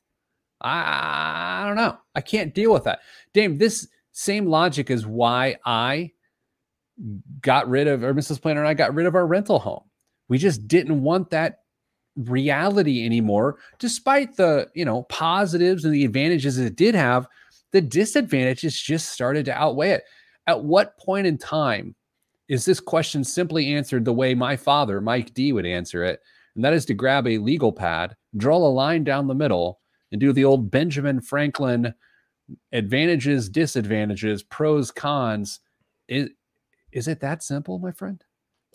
I, I don't know. I can't deal with that. Dame, this same logic is why I got rid of, or Mrs. Planner and I got rid of our rental home. We just didn't want that reality anymore, despite the, you know, positives and the advantages it did have the disadvantages just started to outweigh it. At what point in time is this question simply answered the way my father, Mike D, would answer it? And that is to grab a legal pad, draw a line down the middle, and do the old Benjamin Franklin advantages, disadvantages, pros, cons. Is, is it that simple, my friend?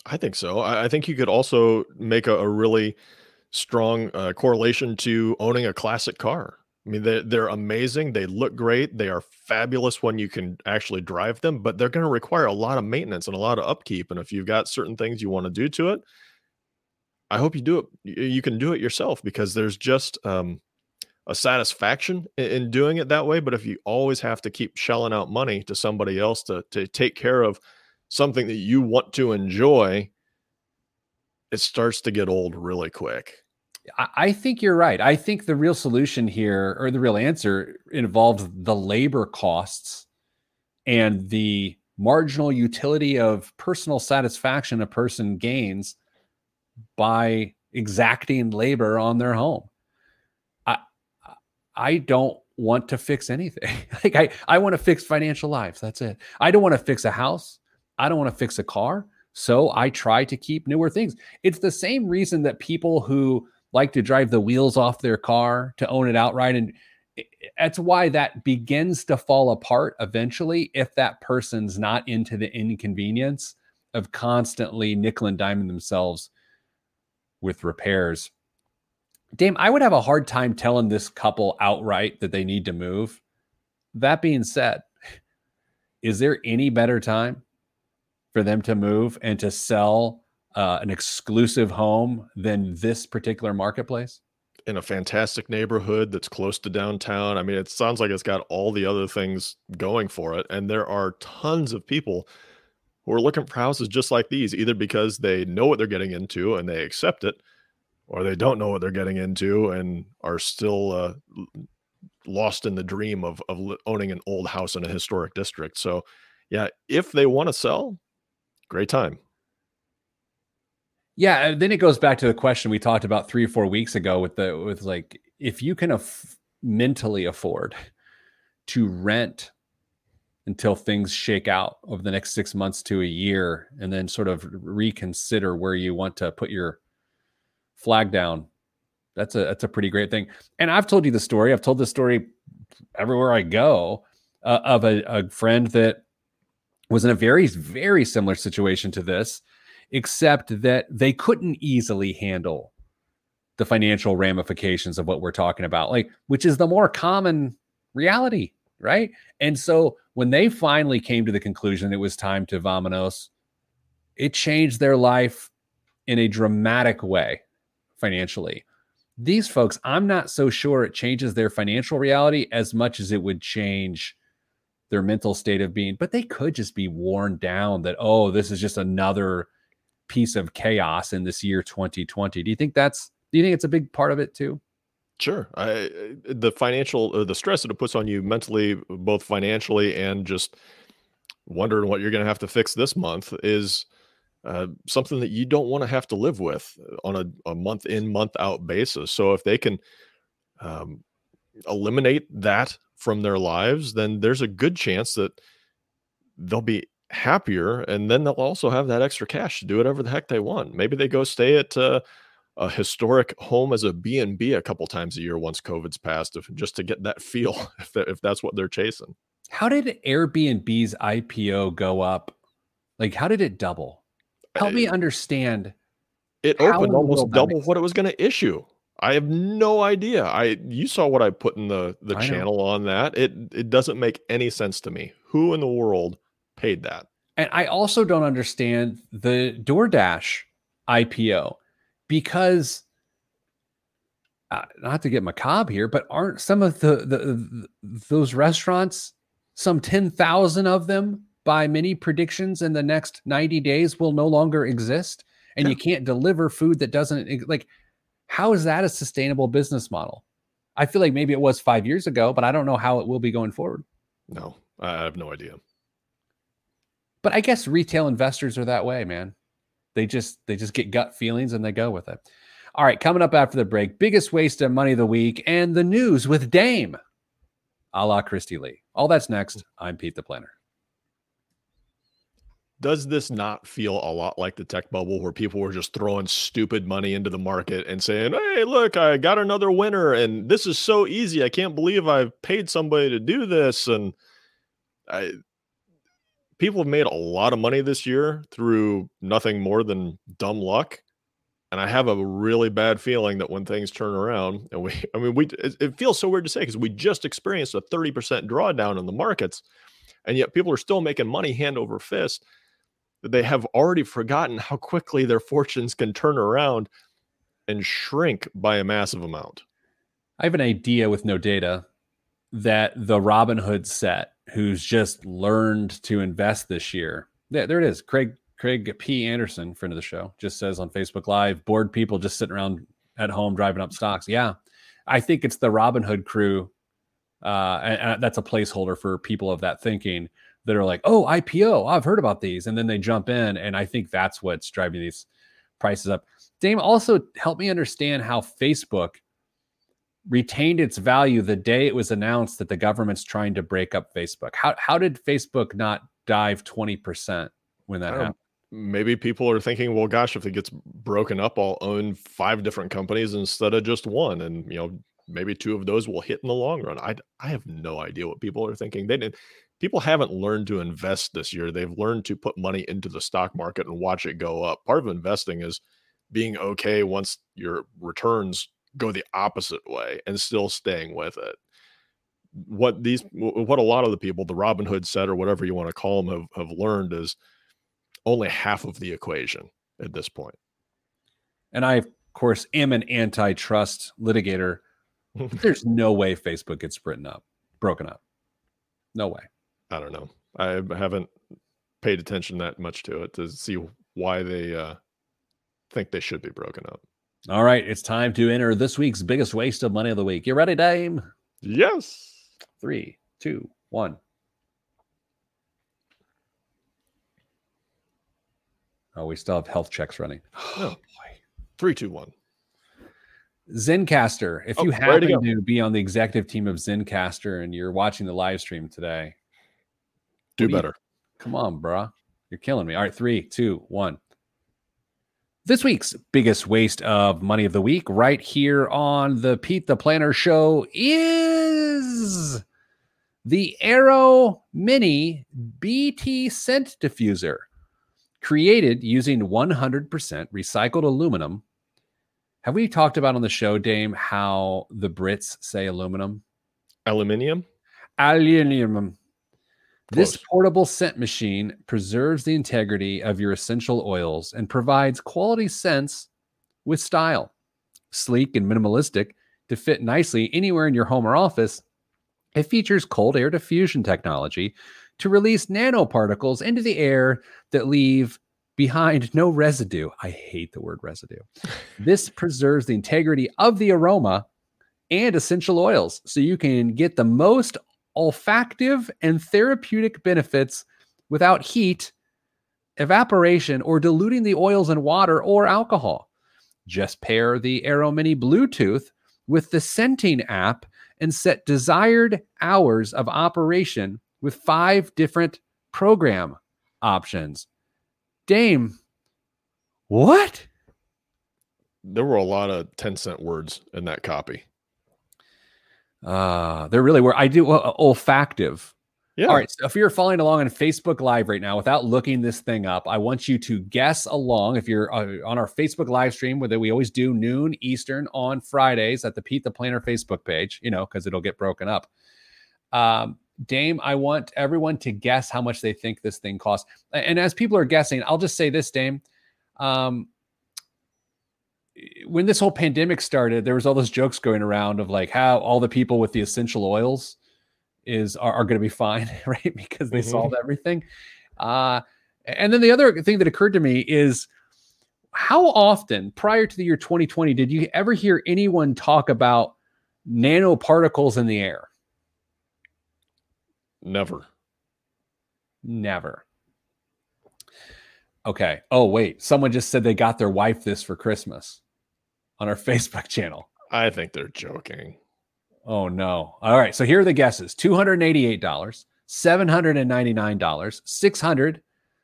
I think so. I, think you could also make a, a really strong uh, correlation to owning a classic car. I mean, they're, they're amazing. They look great. They are fabulous when you can actually drive them, but they're going to require a lot of maintenance and a lot of upkeep. And if you've got certain things you want to do to it, I hope you do it. You can do it yourself because there's just um, a satisfaction in, in doing it that way. But if you always have to keep shelling out money to somebody else to to take care of something that you want to enjoy, it starts to get old really quick. I think you're right. I think the real solution here, or the real answer, involves the labor costs and the marginal utility of personal satisfaction a person gains by exacting labor on their home. I I don't want to fix anything. (laughs) like I I want to fix financial lives. That's it. I don't want to fix a house. I don't want to fix a car. So I try to keep newer things. It's the same reason that people who like to drive the wheels off their car to own it outright and that's why that begins to fall apart eventually if that person's not into the inconvenience of constantly nickel and diming themselves with repairs. Dame, I would have a hard time telling this couple outright that they need to move. That being said, is there any better time for them to move and to sell uh, an exclusive home than this particular marketplace? In a fantastic neighborhood that's close to downtown. I mean, it sounds like it's got all the other things going for it. And there are tons of people who are looking for houses just like these, either because they know what they're getting into and they accept it, or they don't know what they're getting into and are still uh, lost in the dream of, of owning an old house in a historic district. So, yeah, if they want to sell, great time. Yeah, then it goes back to the question we talked about three or four weeks ago with the with like if you can af- mentally afford to rent until things shake out over the next six months to a year, and then sort of reconsider where you want to put your flag down. That's a that's a pretty great thing. And I've told you the story. I've told the story everywhere I go uh, of a, a friend that was in a very very similar situation to this, except that they couldn't easily handle the financial ramifications of what we're talking about, like which is the more common reality right? And so when they finally came to the conclusion it was time to Vamanos, it changed their life in a dramatic way financially. These folks, I'm not so sure it changes their financial reality as much as it would change their mental state of being, but they could just be worn down that, oh, this is just another piece of chaos in this year 2020. Do you think that's, do you think it's a big part of it too? Sure. I the financial uh, the stress that it puts on you mentally, both financially and just wondering what you're going to have to fix this month is uh, something that you don't want to have to live with on a, a month in month out basis. So if they can um, eliminate that from their lives, then there's a good chance that they'll be happier, and then they'll also have that extra cash to do whatever the heck they want. Maybe they go stay at uh, a historic home as a B&B a couple times a year once COVID's passed, if, just to get that feel, (laughs) if, that, if that's what they're chasing. How did Airbnb's IPO go up? Like, how did it double? Help me understand. It opened almost double what it was going to issue. I have no idea. I you saw what I put in the the I channel know. on that. It it doesn't make any sense to me. Who in the world paid that? And I also don't understand the DoorDash IPO because uh, not to get macabre here, but aren't some of the, the, the those restaurants, some 10,000 of them by many predictions in the next 90 days will no longer exist and yeah. you can't deliver food that doesn't like how is that a sustainable business model? I feel like maybe it was 5 years ago, but I don't know how it will be going forward. No, I have no idea. But I guess retail investors are that way, man. They just they just get gut feelings and they go with it. All right, coming up after the break, biggest waste of money of the week and the news with Dame, a la Christy Lee. All that's next. I'm Pete the Planner. Does this not feel a lot like the tech bubble where people were just throwing stupid money into the market and saying, Hey, look, I got another winner and this is so easy. I can't believe I've paid somebody to do this. And I people have made a lot of money this year through nothing more than dumb luck. And I have a really bad feeling that when things turn around, and we, (laughs) I mean, we, it, it feels so weird to say because we just experienced a 30% drawdown in the markets, and yet people are still making money hand over fist. That they have already forgotten how quickly their fortunes can turn around and shrink by a massive amount. I have an idea with no data that the Robinhood set, who's just learned to invest this year, there, there it is. Craig Craig P. Anderson, friend of the show, just says on Facebook Live, bored people just sitting around at home driving up stocks. Yeah, I think it's the Robinhood crew. Uh, and, and that's a placeholder for people of that thinking that are like, oh, IPO, I've heard about these. And then they jump in. And I think that's what's driving these prices up. Dame, also help me understand how Facebook retained its value the day it was announced that the government's trying to break up Facebook. How, how did Facebook not dive 20% when that happened? maybe people are thinking, well, gosh, if it gets broken up, I'll own five different companies instead of just one, and you know, maybe two of those will hit in the long run. I I have no idea what people are thinking. They didn't. People haven't learned to invest this year. They've learned to put money into the stock market and watch it go up. Part of investing is being okay once your returns go the opposite way and still staying with it. What these, what a lot of the people, the Robinhood set or whatever you want to call them, have, have learned is only half of the equation at this point. And I, of course, am an antitrust litigator. (laughs) There's no way Facebook gets written up, broken up. No way. I don't know. I haven't paid attention that much to it to see why they uh, think they should be broken up. All right, it's time to enter this week's biggest waste of money of the week. You ready, Dame? Yes. Three, two, one. Oh, we still have health checks running. (gasps) Oh boy. Three, two, one. Zencastr. If Oh, you happen to to be on the executive team of Zencastr and you're watching the live stream today, Do do you- better. come on, bruh. You're killing me. All right, three, two, one. This week's biggest waste of money of the week, right here on the Pete the Planner show, is the Arrow Mini BT scent diffuser, created using 100% recycled aluminum. Have we talked about on the show, Dame, how the Brits say aluminum? Aluminium. This portable scent machine preserves the integrity of your essential oils and provides quality scents with style. Sleek and minimalistic to fit nicely anywhere in your home or office, it features cold air diffusion technology to release nanoparticles into the air that leave behind no residue. I hate the word residue. (laughs) this preserves the integrity of the aroma and essential oils so you can get the most olfactive and therapeutic benefits without heat, evaporation, or diluting the oils in water or alcohol. Just pair the AroMini Bluetooth with the Scenting app and set desired hours of operation with five different program options. Dame, what? There were a lot of 10 cent words in that copy. Uh, there really were. I do uh, olfactive. Yeah. All right. So if you're following along on Facebook Live right now without looking this thing up, I want you to guess along. If you're uh, on our Facebook live stream, where we always do noon Eastern on Fridays at the Pete the Planner Facebook page, you know, because it'll get broken up. Um, Dame, I want everyone to guess how much they think this thing costs. And as people are guessing, I'll just say this, Dame. Um, when this whole pandemic started, there was all those jokes going around of like how all the people with the essential oils is are, are going to be fine, (laughs) right? Because they Mhm. solved everything. Uh, and then the other thing that occurred to me is how often prior to the year 2020 did you ever hear anyone talk about nanoparticles in the air? Never. Never. Okay. Oh, wait. Someone just said they got their wife this for Christmas on our (laughs) Facebook channel. I think they're joking. Oh no. All right. So here are the guesses. $288, $799, 600,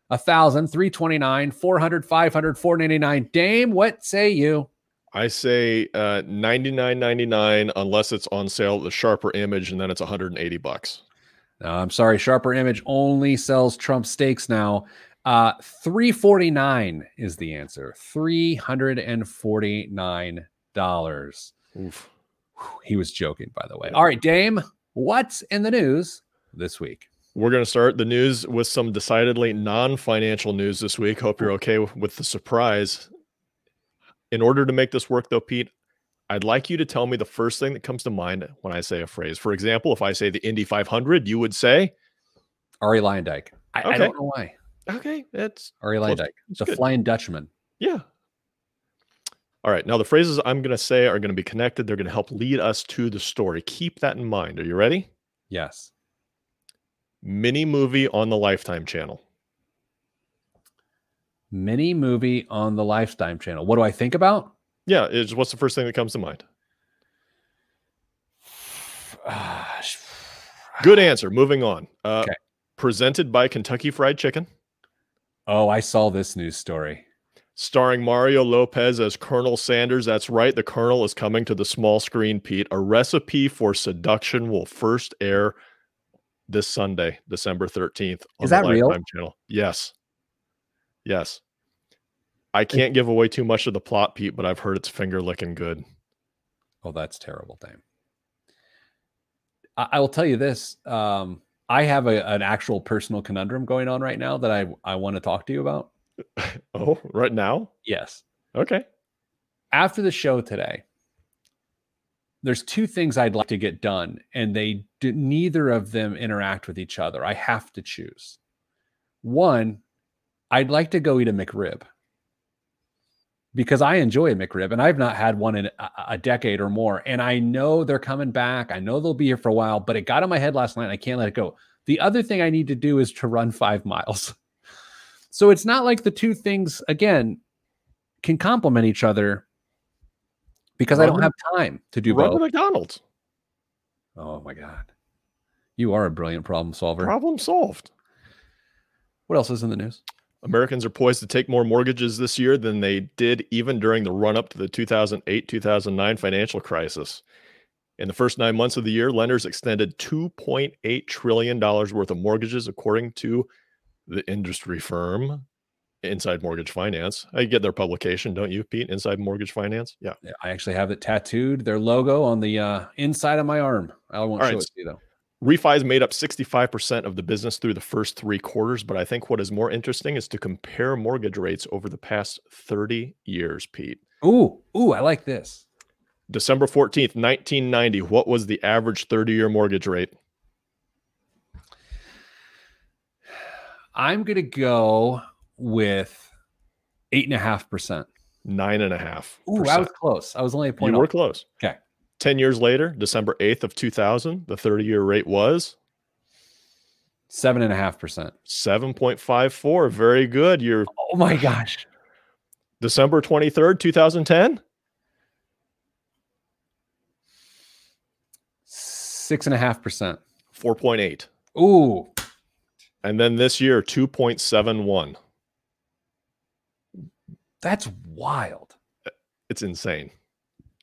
1000, 329, 400, 500, 499. Dame, what say you? I say uh 99.99 unless it's on sale at the sharper image and then it's 180 bucks. No, I'm sorry. Sharper Image only sells Trump steaks now. Uh, 349 is the answer. $349. Oof. He was joking, by the way. All right, Dame, what's in the news this week? We're going to start the news with some decidedly non financial news this week. Hope you're okay with the surprise. In order to make this work, though, Pete, I'd like you to tell me the first thing that comes to mind when I say a phrase. For example, if I say the Indy 500, you would say Arie Luyendyk. I, Okay. I don't know why. Okay, that's. Luyendyk, It's the good. Flying Dutchman. yeah. All right, now the phrases I'm going to say are going to be connected. They're going to help lead us to the story. Keep that in mind. Are you ready? Yes. Mini movie on the Lifetime channel. Mini movie on the Lifetime channel. What do I think about? Yeah, it's what's the first thing that comes to mind? (sighs) Good answer. Moving on. Uh, Okay. Presented by Kentucky Fried Chicken, Oh, I saw this news story. starring Mario Lopez as Colonel Sanders. That's right. The Colonel is coming to the small screen, Pete. A recipe for seduction will first air this Sunday, December 13th. On Is the that real? Lifetime channel. Yes. Yes. I can't give away too much of the plot, Pete, but I've heard it's finger licking good. Oh, that's terrible, Dame. I, I will tell you this. Um, I have a, an actual personal conundrum going on right now that I, I want to talk to you about. (laughs) Oh, right now? Yes. Okay. After the show today, there's two things I'd like to get done, and they do, neither of them interact with each other. I have to choose. One, I'd like to go eat a McRib because I enjoy a McRib, and I've not had one in a, a decade or more. And I know they're coming back. I know they'll be here for a while, but it got in my head last night. And I can't let it go. The other thing I need to do is to run five miles. (laughs) So it's not like the two things again can complement each other because I don't have time to do Run both. McDonald's. Oh my god, you are a brilliant problem solver. Problem solved. What else is in the news? Americans are poised to take more mortgages this year than they did even during the run up to the 2008 2009 financial crisis. In the first nine months of the year, lenders extended $2.8 trillion worth of mortgages, according to the industry firm Inside Mortgage Finance. I get their publication, don't you, Pete? Inside Mortgage Finance? Yeah. I actually have it tattooed, their logo on the uh, inside of my arm. I won't All show right. it to you though. Refis made up 65% of the business through the first three quarters, but I think what is more interesting is to compare mortgage rates over the past 30 years, Pete. Ooh, ooh, I like this. December 14th, 1990, what was the average 30 year mortgage rate? I'm gonna go with eight and a half percent. Nine and a half. Ooh, I was close. I was only a point You point were close. Okay. 10 years later, December 8th of 2000, the 30 year rate was Seven and a half percent. 7.54. Very good. You're Oh my gosh. December 23rd, 2010, Six and a half percent. 4.8. Ooh, And then this year, 2.71. that's wild. It's insane.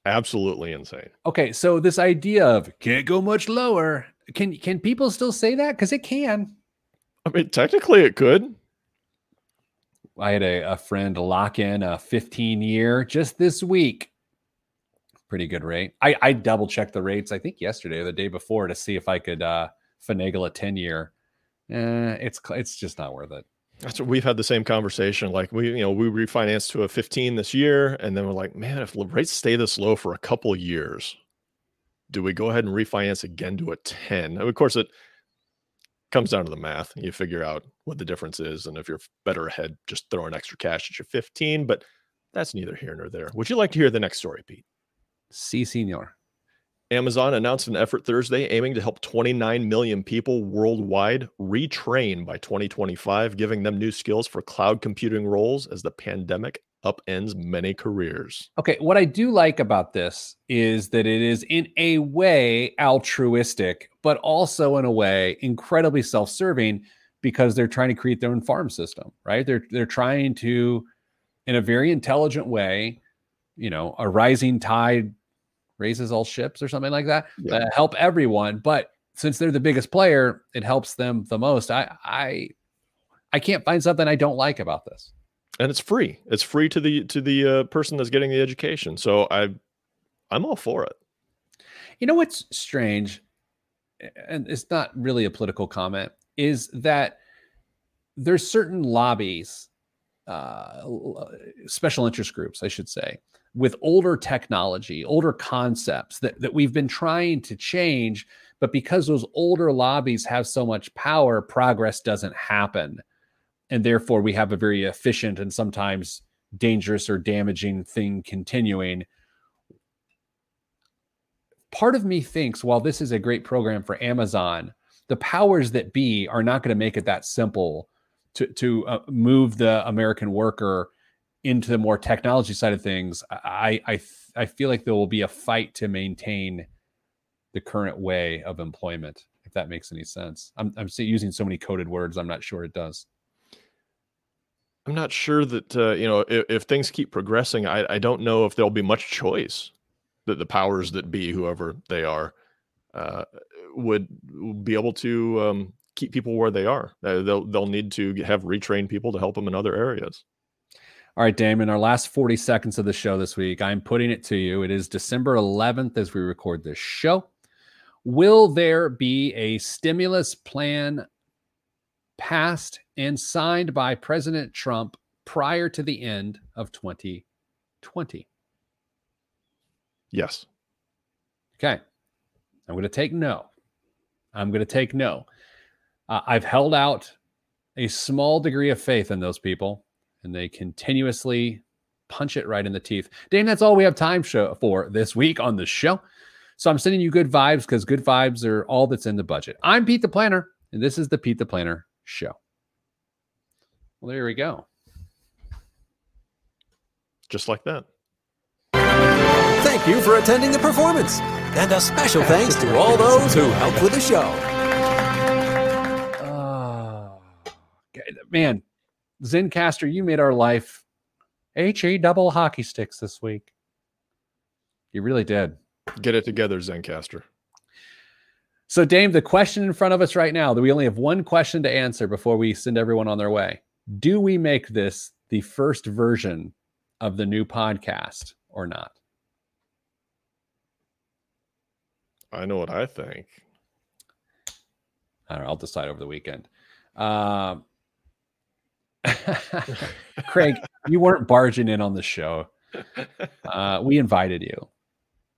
Absolutely insane. Okay, so this idea of can't go much lower. Can can people still say that? Because it can. I mean, technically, it could. I had a, a friend lock in a 15 year just this week. Pretty good rate. I, I double checked the rates, I think yesterday or the day before to see if I could uh, finagle a 10 year. Eh, it's it's just not worth it. That's what we've had the same conversation. Like we, you know, we refinanced to a 15 this year, and then we're like, man, if rates stay this low for a couple years, do we go ahead and refinance again to a 10? And of course, it comes down to the math. You figure out what the difference is, and if you're better ahead, just throw an extra cash at your 15. But that's neither here nor there. Would you like to hear the next story, Pete? See, senior. Amazon announced an effort Thursday aiming to help 29 million people worldwide retrain by 2025, giving them new skills for cloud computing roles as the pandemic upends many careers. Okay, what I do like about this is that it is in a way altruistic, but also in a way incredibly self-serving because they're trying to create their own farm system, right? They're they're trying to in a very intelligent way, you know, a rising tide raises all ships or something like that. Yeah. Uh, help everyone, but since they're the biggest player, it helps them the most. I I I can't find something I don't like about this. And it's free. It's free to the to the uh, person that's getting the education. So I I'm all for it. You know what's strange, and it's not really a political comment, is that there's certain lobbies, uh, special interest groups, I should say, with older technology, older concepts that, that we've been trying to change. But because those older lobbies have so much power, progress doesn't happen. And therefore, we have a very efficient and sometimes dangerous or damaging thing continuing. Part of me thinks while this is a great program for Amazon, the powers that be are not going to make it that simple to, to uh, move the American worker into the more technology side of things, I I I feel like there will be a fight to maintain the current way of employment. If that makes any sense, I'm I'm using so many coded words. I'm not sure it does. I'm not sure that uh, you know if, if, things keep progressing. I, I don't know if there'll be much choice that the powers that be, whoever they are, uh, would be able to um, keep people where they are. They'll they'll need to have retrained people to help them in other areas. All right, Damon, our last 40 seconds of the show this week, I'm putting it to you. It is December 11th as we record this show. Will there be a stimulus plan passed and signed by President Trump prior to the end of 2020? Yes. Okay. I'm going to take no. I'm going to take no. Uh, I've held out a small degree of faith in those people and they continuously punch it right in the teeth. Dane, that's all we have time show for this week on the show. So I'm sending you good vibes because good vibes are all that's in the budget. I'm Pete the Planner, and this is the Pete the Planner show. Well, there we go. Just like that. Thank you for attending the performance. And a special thanks to all those who helped with the show. Uh, man, Zencastr, you made our life HE double hockey sticks this week. You really did. Get it together, Zencastr. So, Dame, the question in front of us right now that we only have one question to answer before we send everyone on their way. Do we make this the first version of the new podcast or not? I know what I think. I don't know. I'll decide over the weekend. Um, (laughs) Craig, you weren't barging in on the show. Uh, we invited you.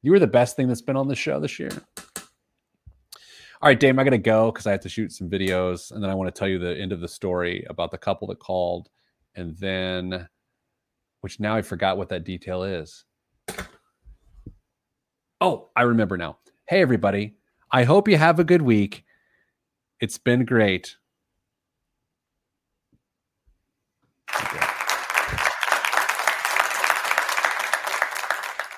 You were the best thing that's been on the show this year. All right, Dame, I got to go because I have to shoot some videos. And then I want to tell you the end of the story about the couple that called. And then, which now I forgot what that detail is. Oh, I remember now. Hey, everybody. I hope you have a good week. It's been great. Okay.